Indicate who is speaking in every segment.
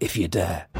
Speaker 1: if you dare.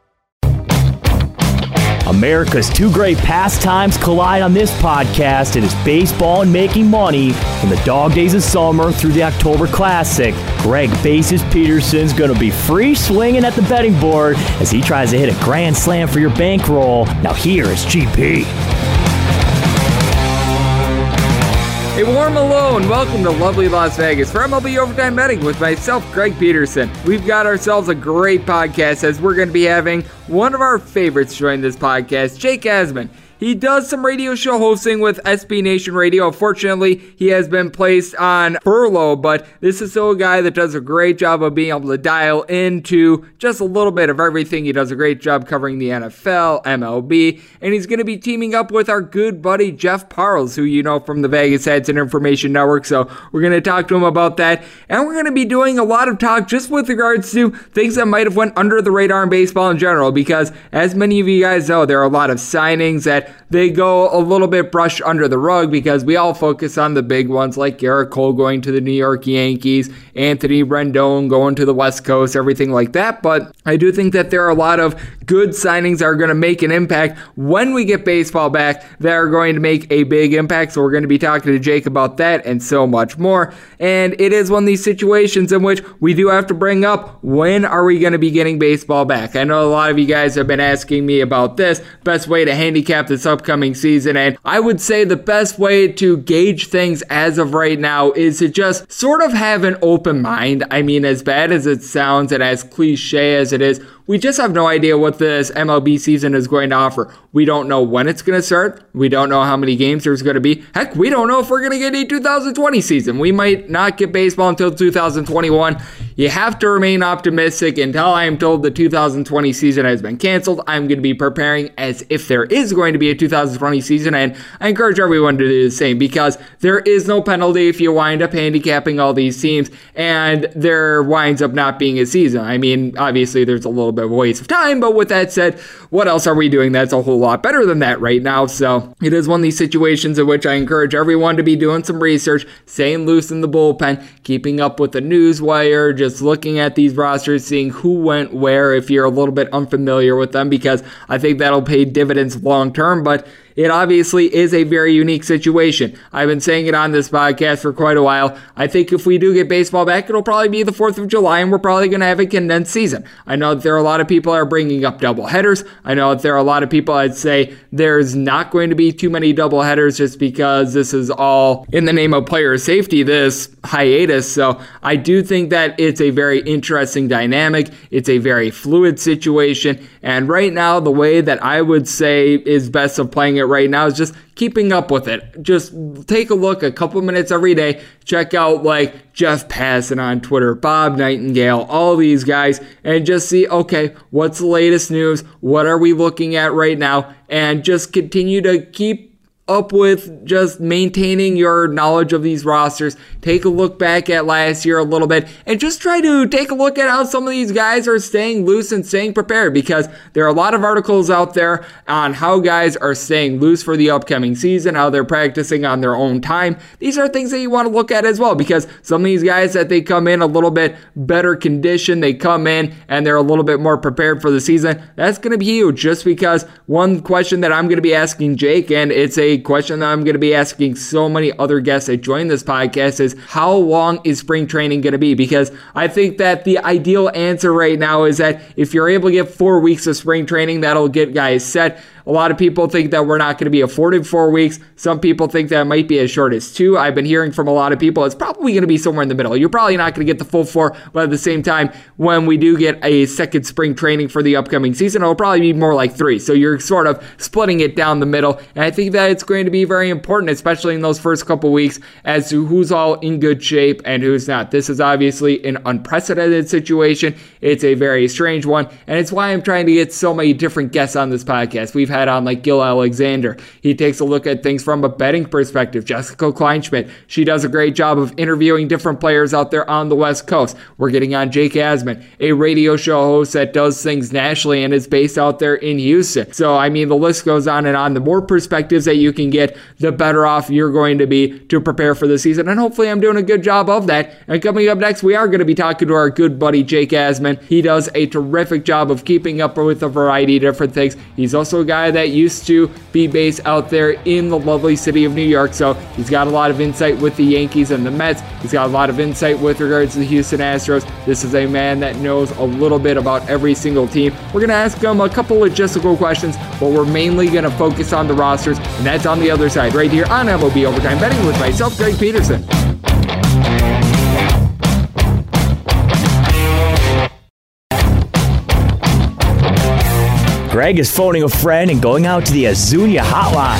Speaker 2: America's two great pastimes collide on this podcast. It is baseball and making money from the dog days of summer through the October Classic. Greg Bases Peterson's going to be free swinging at the betting board as he tries to hit a grand slam for your bankroll. Now here is GP.
Speaker 3: A warm and welcome to lovely Las Vegas for MLB Overtime Betting with myself, Greg Peterson. We've got ourselves a great podcast as we're going to be having one of our favorites join this podcast, Jake Asman. He does some radio show hosting with SB Nation Radio. Unfortunately, he has been placed on furlough, but this is still a guy that does a great job of being able to dial into just a little bit of everything. He does a great job covering the NFL, MLB, and he's going to be teaming up with our good buddy Jeff Parles, who you know from the Vegas Stats and Information Network. So we're going to talk to him about that, and we're going to be doing a lot of talk just with regards to things that might have went under the radar in baseball in general, because as many of you guys know, there are a lot of signings that they go a little bit brushed under the rug because we all focus on the big ones like Gerrit Cole going to the New York Yankees, Anthony Rendon going to the West Coast, everything like that. But I do think that there are a lot of good signings are going to make an impact when we get baseball back that are going to make a big impact. So we're going to be talking to Jake about that and so much more. And it is one of these situations in which we do have to bring up when are we going to be getting baseball back? I know a lot of you guys have been asking me about this, best way to handicap this upcoming season. And I would say the best way to gauge things as of right now is to just sort of have an open mind. I mean, as bad as it sounds and as cliche as it is, we just have no idea what this MLB season is going to offer. We don't know when it's going to start. We don't know how many games there's going to be. Heck, we don't know if we're going to get a 2020 season. We might not get baseball until 2021. You have to remain optimistic until I am told the 2020 season has been canceled. I'm going to be preparing as if there is going to be a 2020 season, and I encourage everyone to do the same because there is no penalty if you wind up handicapping all these teams and there winds up not being a season. I mean, obviously, there's a little bit of a waste of time, but with that said, what else are we doing that's a whole lot better than that right now? So it is one of these situations in which I encourage everyone to be doing some research, staying loose in the bullpen, keeping up with the news wire, just looking at these rosters, seeing who went where if you're a little bit unfamiliar with them, because I think that'll pay dividends long term. But it obviously is a very unique situation. I've been saying it on this podcast for quite a while. I think if we do get baseball back, it'll probably be the 4th of July and we're probably going to have a condensed season. I know that there are a lot of people are bringing up double headers. I know that there are a lot of people I'd say there's not going to be too many double headers just because this is all in the name of player safety, this hiatus. So I do think that it's a very interesting dynamic. It's a very fluid situation. And right now, the way that I would say is best of playing it right now is just keeping up with it. Just take a look a couple minutes every day. Check out like Jeff Passan on Twitter, Bob Nightingale, all these guys, and just see, okay, what's the latest news? What are we looking at right now? And just continue to keep up with just maintaining your knowledge of these rosters. Take a look back at last year a little bit and just try to take a look at how some of these guys are staying loose and staying prepared because there are a lot of articles out there on how guys are staying loose for the upcoming season, how they're practicing on their own time. These are things that you want to look at as well because some of these guys that they come in a little bit better condition, they come in and they're a little bit more prepared for the season. That's going to be huge just because one question that I'm going to be asking Jake and it's a question that I'm going to be asking so many other guests that join this podcast is how long is spring training going to be? Because I think that the ideal answer right now is that if you're able to get four weeks of spring training, that'll get guys set. A lot of people think that we're not going to be afforded four weeks. Some people think that might be as short as two. I've been hearing from a lot of people it's probably going to be somewhere in the middle. You're probably not going to get the full four, but at the same time, when we do get a second spring training for the upcoming season, it'll probably be more like three. So you're sort of splitting it down the middle. And I think that it's going to be very important, especially in those first couple weeks, as to who's all in good shape and who's not. This is obviously an unprecedented situation. It's a very strange one. And it's why I'm trying to get so many different guests on this podcast. We've had on like Gill Alexander. He takes a look at things from a betting perspective. Jessica Kleinschmidt, she does a great job of interviewing different players out there on the West Coast. We're getting on Jake Asman, a radio show host that does things nationally and is based out there in Houston. So, I mean, the list goes on and on. The more perspectives that you can get, the better off you're going to be to prepare for the season. And hopefully, I'm doing a good job of that. And coming up next, we are going to be talking to our good buddy Jake Asman. He does a terrific job of keeping up with a variety of different things. He's also a guy that used to be based out there in the lovely city of New York. So he's got a lot of insight with the Yankees and the Mets. He's got a lot of insight with regards to the Houston Astros. This is a man that knows a little bit about every single team. We're going to ask him a couple logistical questions, but we're mainly going to focus on the rosters, and that's on the other side right here on MLB Overtime Betting with myself, Greg Peterson.
Speaker 2: Greg is phoning a friend and going out to the Azunia hotline.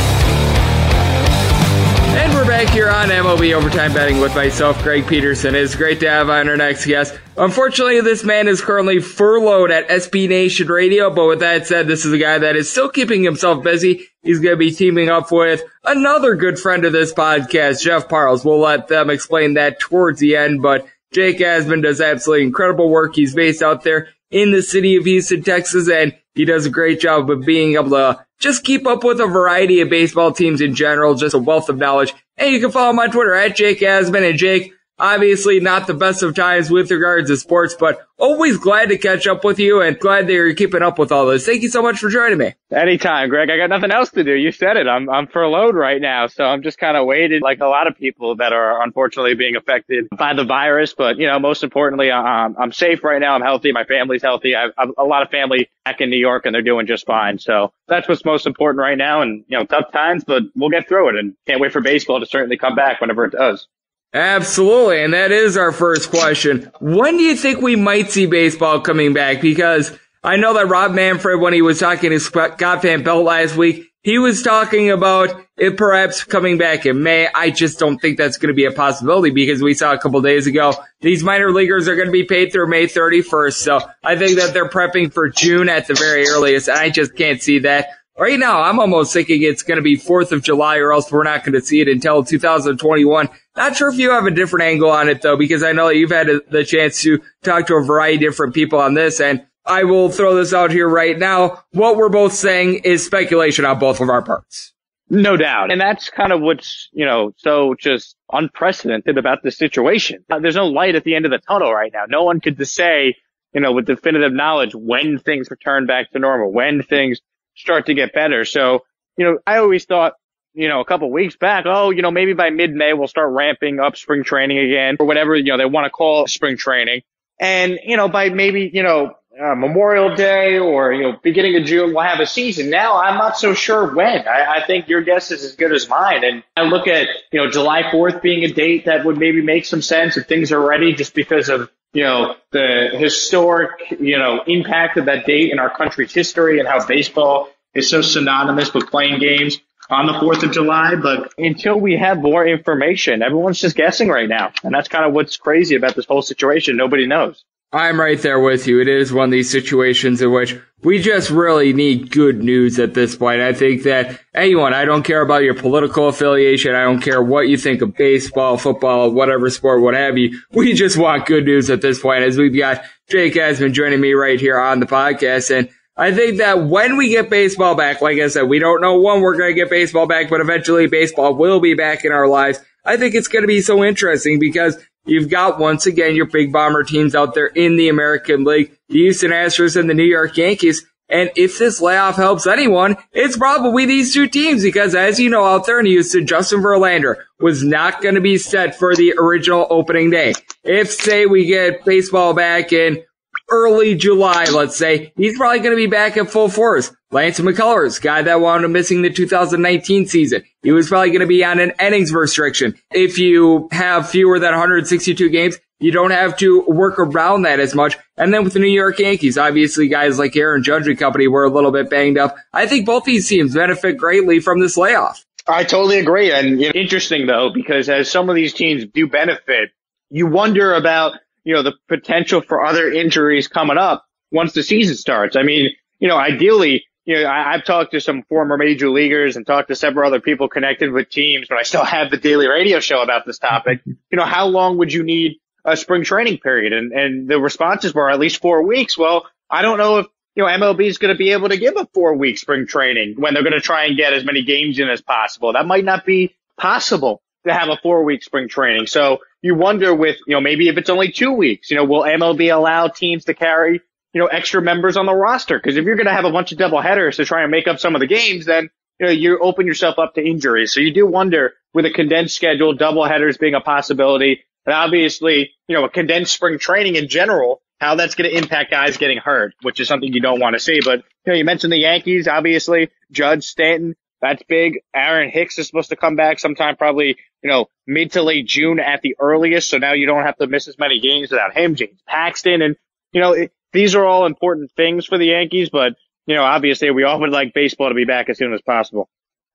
Speaker 3: And we're back here on MLB Overtime Betting with myself, Greg Peterson. It's great to have on our next guest. Unfortunately, this man is currently furloughed at SB Nation Radio, but with that said, this is a guy that is still keeping himself busy. He's going to be teaming up with another good friend of this podcast, Jeff Parles. We'll let them explain that towards the end, but Jake Asman does absolutely incredible work. He's based out there in the city of Houston, Texas, and he does a great job of being able to just keep up with a variety of baseball teams in general, just a wealth of knowledge. And you can follow on Twitter at Jake Asman. And Jake, obviously not the best of times with regards to sports, but always glad to catch up with you and glad that you're keeping up with all this. Thank you so much for joining me.
Speaker 4: Anytime, Greg. I got nothing else to do. You said it. I'm I'm furloughed right now, so I'm just kind of waiting, like a lot of people that are unfortunately being affected by the virus. But you know, most importantly, I'm I'm safe right now. I'm healthy. My family's healthy. I've, I've a lot of family back in New York, and they're doing just fine. So that's what's most important right now. And you know, tough times, but we'll get through it. And can't wait for baseball to certainly come back whenever it does.
Speaker 3: Absolutely. And that is our first question. When do you think we might see baseball coming back? Because I know that Rob Manfred, when he was talking to Scott Van Pelt last week, he was talking about it perhaps coming back in May. I just don't think that's going to be a possibility because we saw a couple days ago these minor leaguers are going to be paid through May 31st. So I think that they're prepping for June at the very earliest. And I just can't see that. Right now, I'm almost thinking it's going to be 4th of July or else we're not going to see it until 2021. Not sure if you have a different angle on it though, because I know that you've had the chance to talk to a variety of different people on this and I will throw this out here right now. What we're both saying is speculation on both of our parts.
Speaker 4: No doubt. And that's kind of what's, you know, so just unprecedented about the situation. Uh, there's no light at the end of the tunnel right now. No one could say, you know, with definitive knowledge when things return back to normal, when things start to get better. So, you know, I always thought, you know, a couple weeks back, oh, you know, maybe by mid-May we'll start ramping up spring training again or whatever, you know, they want to call spring training. And, you know, by maybe, you know, uh, Memorial Day or, you know, beginning of June, we'll have a season. Now I'm not so sure when. I, I think your guess is as good as mine. And I look at, you know, July 4th being a date that would maybe make some sense if things are ready just because of, you know, the historic, you know, impact of that date in our country's history and how baseball is so synonymous with playing games on the 4th of July. But until we have more information, everyone's just guessing right now. And that's kind of what's crazy about this whole situation. Nobody knows.
Speaker 3: I'm right there with you. It is one of these situations in which we just really need good news at this point. I think that anyone, I don't care about your political affiliation. I don't care what you think of baseball, football, whatever sport, what have you. We just want good news at this point as we've got Jake Asman joining me right here on the podcast. And I think that when we get baseball back, like I said, we don't know when we're going to get baseball back, but eventually baseball will be back in our lives. I think it's going to be so interesting because You've got once again your big bomber teams out there in the American League, the Houston Astros and the New York Yankees. And if this layoff helps anyone, it's probably these two teams because as you know out there in Houston, Justin Verlander was not going to be set for the original opening day. If say we get baseball back in early July, let's say, he's probably going to be back at full force. Lance McCullers, guy that wound up missing the 2019 season. He was probably going to be on an innings restriction. If you have fewer than 162 games, you don't have to work around that as much. And then with the New York Yankees, obviously guys like Aaron Judge and company were a little bit banged up. I think both these teams benefit greatly from this layoff.
Speaker 4: I totally agree. And you know, interesting though, because as some of these teams do benefit, you wonder about you know, the potential for other injuries coming up once the season starts. I mean, you know, ideally, you know, I, have talked to some former major leaguers and talked to several other people connected with teams, but I still have the daily radio show about this topic. You know, how long would you need a spring training period? And, and the responses were at least four weeks. Well, I don't know if, you know, MLB is going to be able to give a four week spring training when they're going to try and get as many games in as possible. That might not be possible to have a four week spring training. So you wonder with, you know, maybe if it's only two weeks, you know, will MLB allow teams to carry, you know, extra members on the roster? Cause if you're going to have a bunch of double headers to try and make up some of the games, then, you know, you open yourself up to injuries. So you do wonder with a condensed schedule, double headers being a possibility, and obviously, you know, a condensed spring training in general, how that's going to impact guys getting hurt, which is something you don't want to see. But, you know, you mentioned the Yankees, obviously, Judge Stanton, that's big. Aaron Hicks is supposed to come back sometime probably, you know, mid to late June at the earliest. So now you don't have to miss as many games without him, James Paxton. And, you know, it, these are all important things for the Yankees, but, you know, obviously we all would like baseball to be back as soon as possible.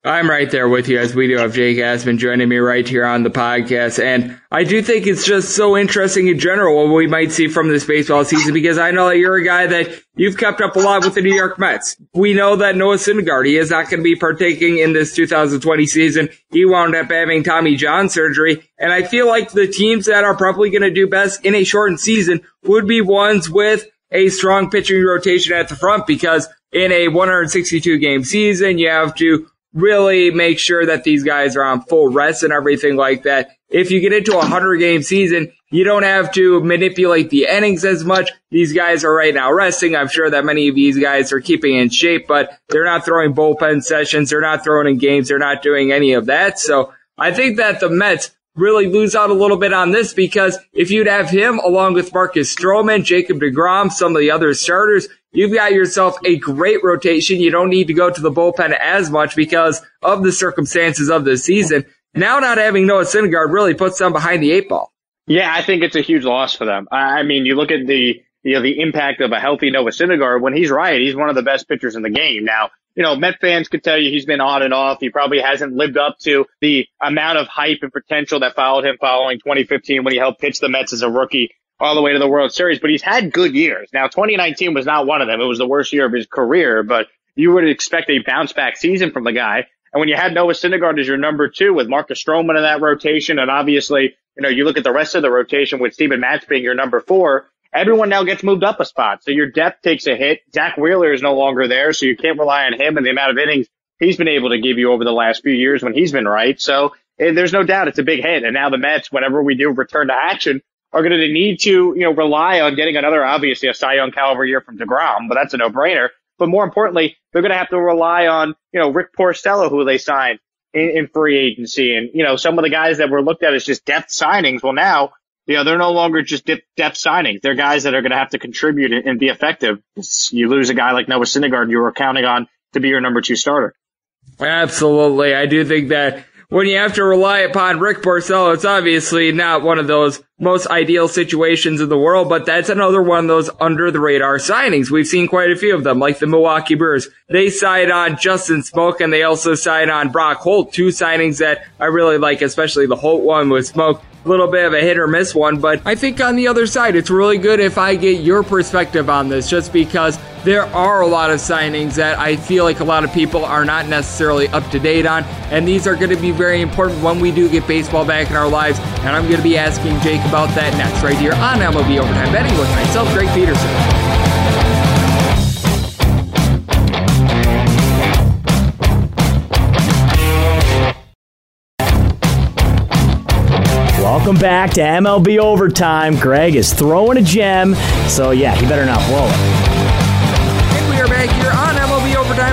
Speaker 3: I'm right there with you as we do have Jake Asman joining me right here on the podcast. And I do think it's just so interesting in general what we might see from this baseball season because I know that you're a guy that you've kept up a lot with the New York Mets. We know that Noah Syndergaard, he is not going to be partaking in this 2020 season. He wound up having Tommy John surgery. And I feel like the teams that are probably going to do best in a shortened season would be ones with a strong pitching rotation at the front because in a 162 game season, you have to really make sure that these guys are on full rest and everything like that. If you get into a 100 game season, you don't have to manipulate the innings as much. These guys are right now resting. I'm sure that many of these guys are keeping in shape, but they're not throwing bullpen sessions. They're not throwing in games. They're not doing any of that. So I think that the Mets really lose out a little bit on this because if you'd have him along with Marcus Stroman, Jacob DeGrom, some of the other starters, you've got yourself a great rotation. You don't need to go to the bullpen as much because of the circumstances of the season. Now not having Noah Syndergaard really puts them behind the eight ball.
Speaker 4: Yeah, I think it's a huge loss for them. I mean, you look at the you know the impact of a healthy Noah Syndergaard. When he's right, he's one of the best pitchers in the game. Now, you know, Met fans could tell you he's been on and off. He probably hasn't lived up to the amount of hype and potential that followed him following 2015 when he helped pitch the Mets as a rookie all the way to the World Series, but he's had good years. Now, 2019 was not one of them. It was the worst year of his career, but you would expect a bounce back season from the guy. And when you had Noah Syndergaard as your number two with Marcus Stroman in that rotation, and obviously, you know, you look at the rest of the rotation with Steven Matz being your number four, everyone now gets moved up a spot. So your depth takes a hit. Zack Wheeler is no longer there, so you can't rely on him and the amount of innings he's been able to give you over the last few years when he's been right. So eh, there's no doubt it's a big hit. And now the Mets, whenever we do return to action, are going to need to, you know, rely on getting another, obviously a Cy Young caliber year from DeGrom, but that's a no-brainer. But more importantly, they're going to have to rely on, you know, Rick Porcello, who they signed in, in free agency. And, you know, some of the guys that were looked at as just depth signings. Well, now, you know, they're no longer just depth signings. They're guys that are going to have to contribute and, and be effective. You lose a guy like Noah Syndergaard you were counting on to be your number two starter.
Speaker 3: Absolutely. I do think that when you have to rely upon Rick Porcello, it's obviously not one of those most ideal situations in the world, but that's another one of those under the radar signings. We've seen quite a few of them, like the Milwaukee Brewers. They signed on Justin Smoak and they also signed on Brock Holt, two signings that I really like, especially the Holt one with Smoak little bit of a hit or miss one, but I think on the other side, it's really good if I get your perspective on this, just because there are a lot of signings that I feel like a lot of people are not necessarily up to date on, and these are going to be very important when we do get baseball back in our lives. And I'm going to be asking Jake about that next, right here on MLB Overtime Betting with myself, Greg Peterson.
Speaker 2: Welcome back to MLB Overtime. Greg is throwing a gem, so yeah, he better not blow it.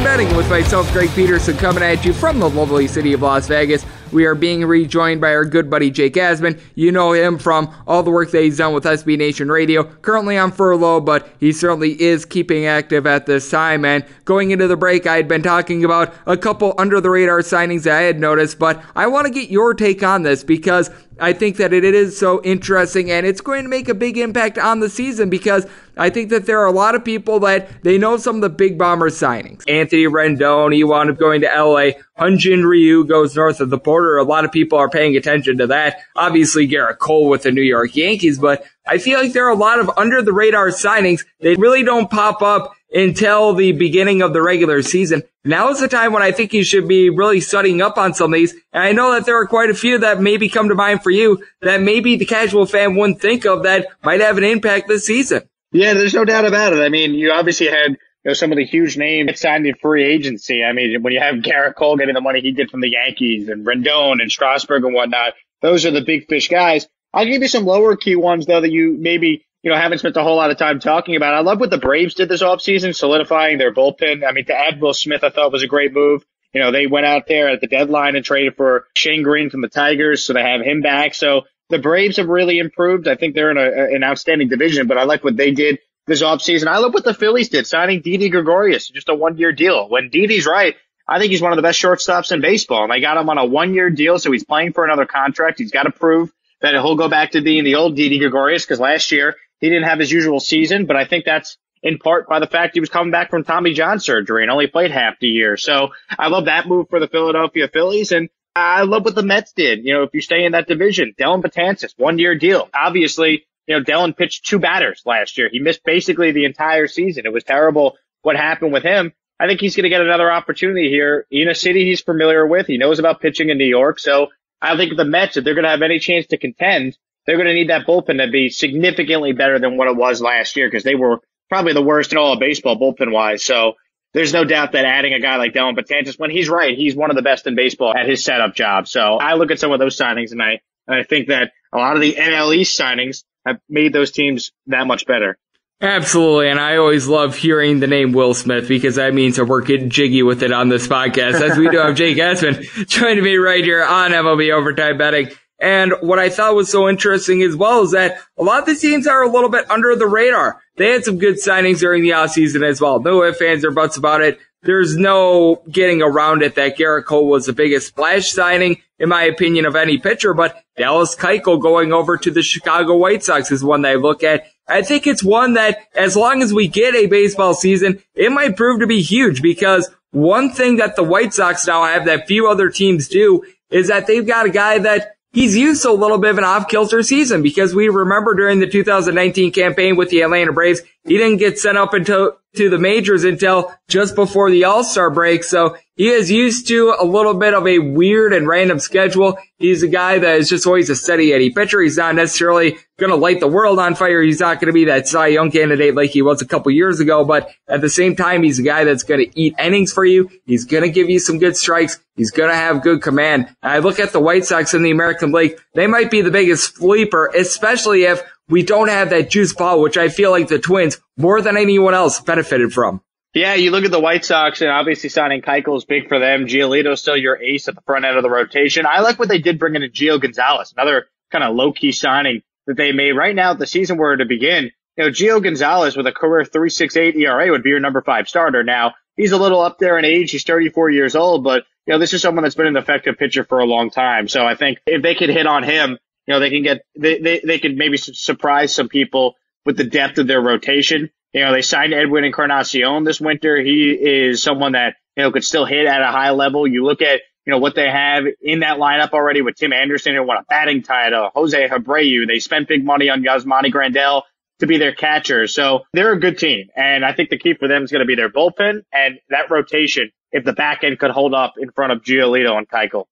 Speaker 3: Betting with myself, Greg Peterson, coming at you from the lovely city of Las Vegas. We are being rejoined by our good buddy Jake Asman. You know him from all the work that he's done with SB Nation Radio. Currently on furlough, but he certainly is keeping active at this time. And going into the break, I had been talking about a couple under the radar signings that I had noticed, but I want to get your take on this because I think that it is so interesting and it's going to make a big impact on the season because I think that there are a lot of people that they know some of the big bomber signings. Anthony Rendon, he wound up going to LA. Hyun-Jin Ryu goes north of the border. A lot of people are paying attention to that. Obviously, Gerrit Cole with the New York Yankees, but I feel like there are a lot of under the radar signings. They really don't pop up until the beginning of the regular season. Now is the time when I think you should be really studying up on some of these. And I know that there are quite a few that maybe come to mind for you that maybe the casual fan wouldn't think of that might have an impact this season.
Speaker 4: Yeah, there's no doubt about it. I mean, you obviously had you know some of the huge names signed in free agency. I mean, when you have Gerrit Cole getting the money he did from the Yankees and Rendon and Strasburg and whatnot, those are the big fish guys. I'll give you some lower key ones though that you maybe you know, haven't spent a whole lot of time talking about. I love what the Braves did this offseason, solidifying their bullpen. I mean, to add Will Smith, I thought was a great move. You know, they went out there at the deadline and traded for Shane Greene from the Tigers, so they have him back. So the Braves have really improved. I think they're in a, an outstanding division, but I like what they did this offseason. I love what the Phillies did, signing Didi Gregorius, just a one year deal. When Didi's right, I think he's one of the best shortstops in baseball. And they got him on a one year deal, so he's playing for another contract. He's got to prove that he'll go back to being the old Didi Gregorius because last year he didn't have his usual season, but I think that's in part by the fact he was coming back from Tommy John surgery and only played half the year. So I love that move for the Philadelphia Phillies. And I love what the Mets did. You know, if you stay in that division, Dellin Betances, one year deal. Obviously, you know, Dellin pitched two batters last year. He missed basically the entire season. It was terrible what happened with him. I think he's going to get another opportunity here in a city he's familiar with. He knows about pitching in New York. So I think the Mets, if they're going to have any chance to contend, they're going to need that bullpen to be significantly better than what it was last year because they were probably the worst in all of baseball bullpen wise. So there's no doubt that adding a guy like Dellin Betances, when he's right, he's one of the best in baseball at his setup job. So I look at some of those signings and I, and I think that a lot of the NL East signings have made those teams that much better.
Speaker 3: Absolutely, and I always love hearing the name Will Smith because that means that we're getting jiggy with it on this podcast, as we do have Jake Asman joining me right here on MLB Overtime Betting. And what I thought was so interesting as well is that a lot of the teams are a little bit under the radar. They had some good signings during the offseason as well. No ifs, fans or buts about it. There's no getting around it that Gerrit Cole was the biggest splash signing, in my opinion, of any pitcher, but Dallas Keuchel going over to the Chicago White Sox is one that I look at. I think it's one that as long as we get a baseball season, it might prove to be huge because one thing that the White Sox now have that few other teams do is that they've got a guy that he's used a little bit of an off-kilter season because we remember during the 2019 campaign with the Atlanta Braves, he didn't get sent up into to the majors until just before the All-Star break. So he is used to a little bit of a weird and random schedule. He's a guy that is just always a steady Eddie pitcher. He's not necessarily going to light the world on fire. He's not going to be that Cy Young candidate like he was a couple years ago, but at the same time, he's a guy that's going to eat innings for you. He's going to give you some good strikes. He's going to have good command. And I look at the White Sox in the American League. They might be the biggest sleeper, especially if we don't have that juice ball, which I feel like the Twins more than anyone else benefited from.
Speaker 4: Yeah, you look at the White Sox and obviously signing Keuchel is big for them. Giolito's still your ace at the front end of the rotation. I like what they did bring in a Gio Gonzalez, another kind of low key signing that they made right now. The season were to begin, you know, Gio Gonzalez with a career 3.68 ERA would be your number five starter. Now, he's a little up there in age. He's 34 years old, but you know, this is someone that's been an effective pitcher for a long time. So I think if they could hit on him, you know, they can get, they, they, they could maybe surprise some people with the depth of their rotation. You know, they signed Edwin Encarnacion this winter. He is someone that, you know, could still hit at a high level. You look at, you know, what they have in that lineup already with Tim Anderson, who won a batting title, Jose Abreu. They spent big money on Yasmani Grandal to be their catcher. So they're a good team. And I think the key for them is going to be their bullpen and that rotation if the back end could hold up in front of Giolito and Keuchel.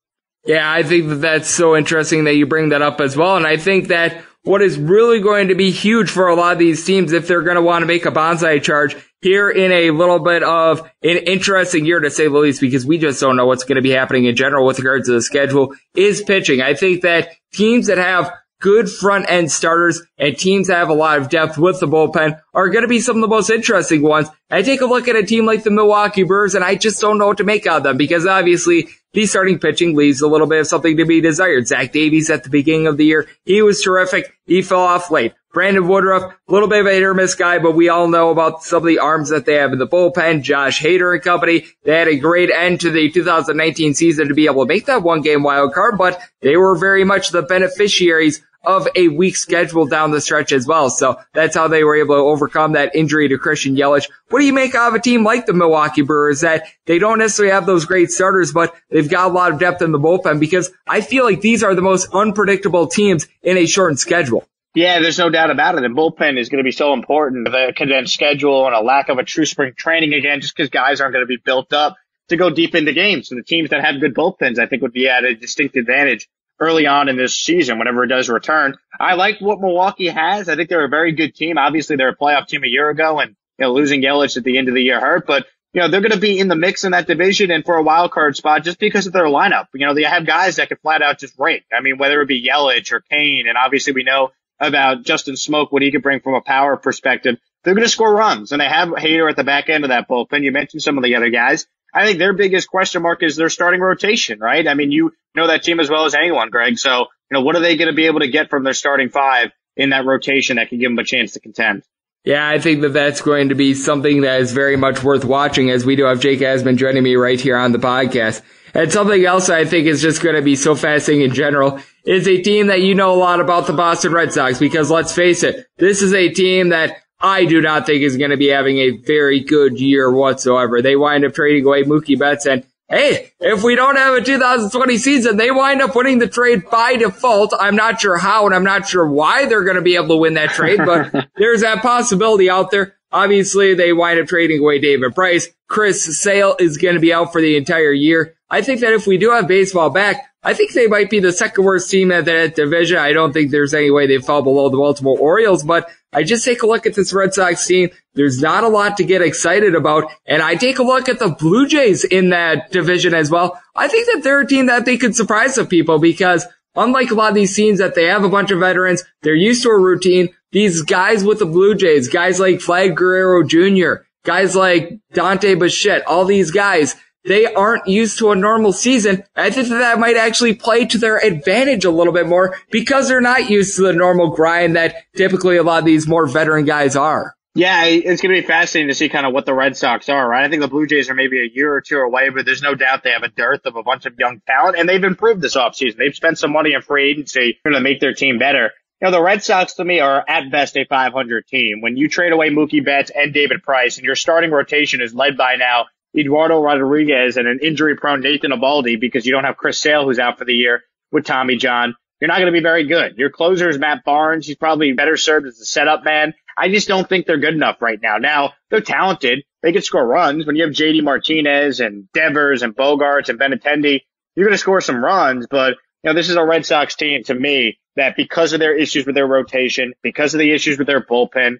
Speaker 3: Yeah, I think that that's so interesting that you bring that up as well. And I think that what is really going to be huge for a lot of these teams if they're going to want to make a bonsai charge here in a little bit of an interesting year to say the least because we just don't know what's going to be happening in general with regards to the schedule is pitching. I think that teams that have good front end starters and teams that have a lot of depth with the bullpen are going to be some of the most interesting ones. I take a look at a team like the Milwaukee Brewers and I just don't know what to make out of them because obviously the starting pitching leaves a little bit of something to be desired. Zach Davies at the beginning of the year, he was terrific. He fell off late. Brandon Woodruff, a little bit of a hit or miss guy, but we all know about some of the arms that they have in the bullpen. Josh Hader and company, they had a great end to the 2019 season to be able to make that one game wild card, but they were very much the beneficiaries of a weak schedule down the stretch as well. So that's how they were able to overcome that injury to Christian Yelich. What do you make of a team like the Milwaukee Brewers that they don't necessarily have those great starters, but they've got a lot of depth in the bullpen because I feel like these are the most unpredictable teams in a shortened schedule.
Speaker 4: Yeah, there's no doubt about it. The bullpen is going to be so important. The condensed schedule and a lack of a true spring training again, just because guys aren't going to be built up to go deep into games. So the teams that have good bullpens, I think would be at a distinct advantage early on in this season whenever it does return. I like what Milwaukee has. I think they're a very good team. Obviously, they're a playoff team a year ago and you know, losing Yelich at the end of the year hurt, but you know, they're going to be in the mix in that division and for a wild card spot just because of their lineup. You know, they have guys that can flat out just rake. I mean, whether it be Yelich or Cain, and obviously we know about Justin Smoak, what he could bring from a power perspective. They're going to score runs and they have Hader at the back end of that bullpen. You mentioned some of the other guys. I think their biggest question mark is their starting rotation, right? I mean, you know that team as well as anyone, Greg. So, you know, what are they going to be able to get from their starting five in that rotation that can give them a chance to contend?
Speaker 3: Yeah, I think that that's going to be something that is very much worth watching as we do have Jake Asman joining me right here on the podcast. And something else I think is just going to be so fascinating in general is a team that you know a lot about the Boston Red Sox because let's face it, this is a team that I do not think is going to be having a very good year whatsoever. They wind up trading away Mookie Betts and hey, if we don't have a 2020 season, they wind up winning the trade by default. I'm not sure how and I'm not sure why they're going to be able to win that trade, but there's that possibility out there. Obviously, they wind up trading away David Price. Chris Sale is going to be out for the entire year. I think that if we do have baseball back, I think they might be the second worst team at that division. I don't think there's any way they fall below the Baltimore Orioles, but I just take a look at this Red Sox team. There's not a lot to get excited about. And I take a look at the Blue Jays in that division as well. I think that they're a team that they could surprise some people because unlike a lot of these teams that they have a bunch of veterans, they're used to a routine. These guys with the Blue Jays, guys like Vlad Guerrero Jr., guys like Dante Bichette, all these guys, they aren't used to a normal season. I think that, that might actually play to their advantage a little bit more because they're not used to the normal grind that typically a lot of these more veteran guys are.
Speaker 4: Yeah, it's going to be fascinating to see kind of what the Red Sox are, right? I think the Blue Jays are maybe a year or two away, but there's no doubt they have a dearth of a bunch of young talent, and they've improved this offseason. They've spent some money in free agency to make their team better. You know, the Red Sox to me are at best a 500 team. When you trade away Mookie Betts and David Price, and your starting rotation is led by now Eduardo Rodriguez and an injury prone Nathan Eovaldi because you don't have Chris Sale who's out for the year with Tommy John. You're not going to be very good. Your closer is Matt Barnes. He's probably better served as a setup man. I just don't think they're good enough right now. Now they're talented. They can score runs. When you have JD Martinez and Devers and Bogaerts and Benintendi, you're going to score some runs. But you know, this is a Red Sox team to me that because of their issues with their rotation, because of the issues with their bullpen,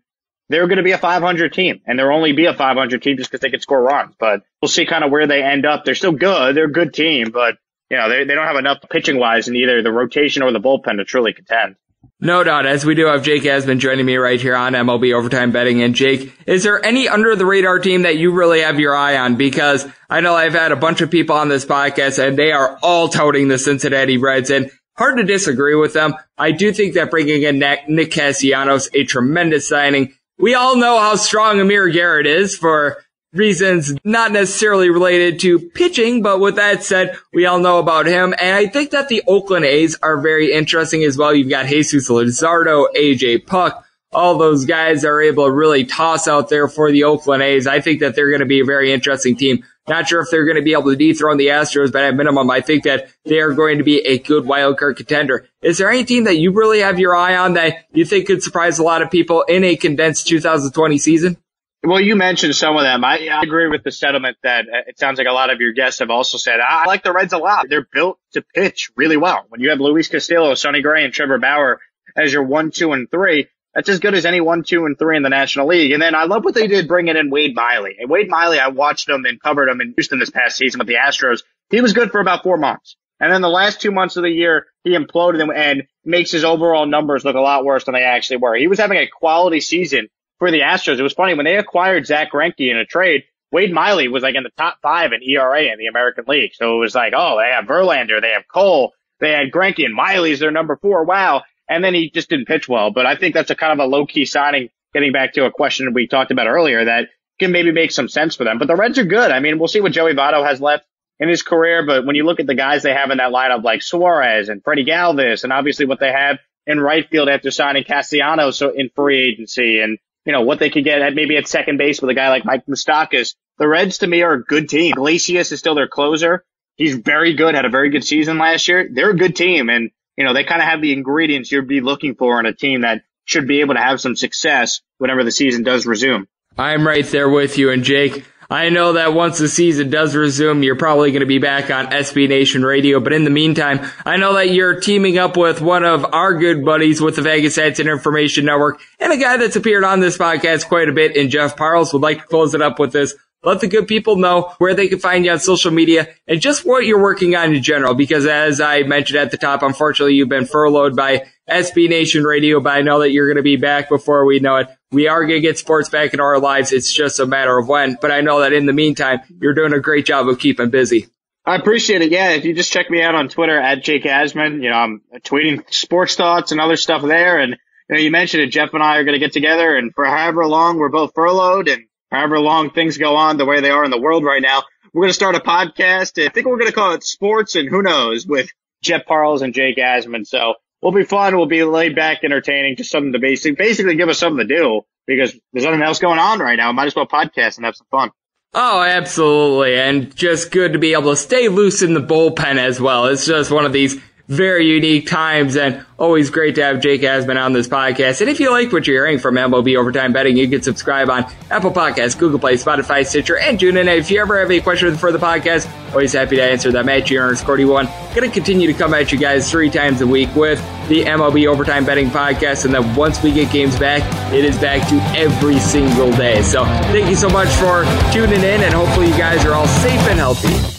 Speaker 4: they're going to be a 500 team and they'll only be a 500 team just because they can score runs. But we'll see kind of where they end up. They're still good. They're a good team, but you know, they, they don't have enough pitching wise in either the rotation or the bullpen to truly contend.
Speaker 3: No doubt, as we do have Jake Asman joining me right here on MLB Overtime Betting. And Jake, is there any under the radar team that you really have your eye on? Because I know I've had a bunch of people on this podcast and they are all touting the Cincinnati Reds and hard to disagree with them. I do think that bringing in Nick Castellanos, a tremendous signing, we all know how strong Amir Garrett is for reasons not necessarily related to pitching, but with that said, we all know about him. And I think that the Oakland A's are very interesting as well. You've got Jesus Luzardo, AJ Puk. all those guys are able to really toss out there for the Oakland A's. I think that they're going to be a very interesting team. Not sure if they're going to be able to dethrone the Astros, but at minimum, I think that they are going to be a good wild card contender. Is there any team that you really have your eye on that you think could surprise a lot of people in a condensed 2020 season?
Speaker 4: Well, you mentioned some of them. I, I, agree with the sentiment that uh, it sounds like a lot of your guests have also said. I like the Reds a lot. They're built to pitch really well. When you have Luis Castillo, Sonny Gray, and Trevor Bauer as your one, two, and three, that's as good as any one, two, and three in the National League. And then I love what they did bringing in Wade Miley. And Wade Miley, I watched him and covered him in Houston this past season with the Astros. He was good for about four months. And then the last two months of the year, he imploded and makes his overall numbers look a lot worse than they actually were. He was having a quality season for the Astros. It was funny when they acquired Zack Greinke in a trade. Wade Miley was like in the top five in ERA in the American League. So it was like, oh, they have Verlander, they have Cole, they had Greinke, and Miley's their number four. Wow. And then he just didn't pitch well. But I think that's a kind of a low key signing. Getting back to a question we talked about earlier that can maybe make some sense for them. But the Reds are good. I mean, we'll see what Joey Votto has left in his career. But when you look at the guys they have in that lineup, like Suarez and Freddie Galvis, and obviously what they have in right field after signing Castellanos so in free agency and you know, what they could get at maybe at second base with a guy like Mike Moustakas. The Reds to me are a good team. Iglesias is still their closer. He's very good, had a very good season last year. They're a good team and, you know, they kind of have the ingredients you'd be looking for in a team that should be able to have some success whenever the season does resume.
Speaker 3: I'm right there with you. And Jake, I know that once the season does resume, you're probably going to be back on SB Nation Radio. But in the meantime, I know that you're teaming up with one of our good buddies with the Vegas Stats and Information Network and a guy that's appeared on this podcast quite a bit in Jeff Parles would like to close it up with this. Let the good people know where they can find you on social media and just what you're working on in general. Because as I mentioned at the top, unfortunately, you've been furloughed by SB Nation Radio, but I know that you're going to be back before we know it. We are going to get sports back into our lives. It's just a matter of when. But I know that in the meantime, you're doing a great job of keeping busy.
Speaker 4: I appreciate it. Yeah, if you just check me out on Twitter at Jake Asman, you know, I'm tweeting sports thoughts and other stuff there. And you know, you mentioned it. Jeff and I are going to get together, and for however long we're both furloughed, and however long things go on the way they are in the world right now, we're going to start a podcast. I think we're going to call it Sports and Who Knows with Jeff Parles and Jake Asman. So we'll be fun. We'll be laid back, entertaining, just something to basically, basically give us something to do because there's nothing else going on right now. Might as well podcast and have some fun.
Speaker 3: Oh, absolutely. And just good to be able to stay loose in the bullpen as well. It's just one of these very unique times and always great to have Jake Asman on this podcast. And if you like what you're hearing from MLB Overtime Betting, you can subscribe on Apple Podcasts, Google Play, Spotify, Stitcher, and TuneIn. If you ever have any questions for the podcast, always happy to answer them at G Cordy one. Going to continue to come at you guys three times a week with the MLB Overtime Betting podcast. And then once we get games back, it is back to every single day. So thank you so much for tuning in and hopefully you guys are all safe and healthy.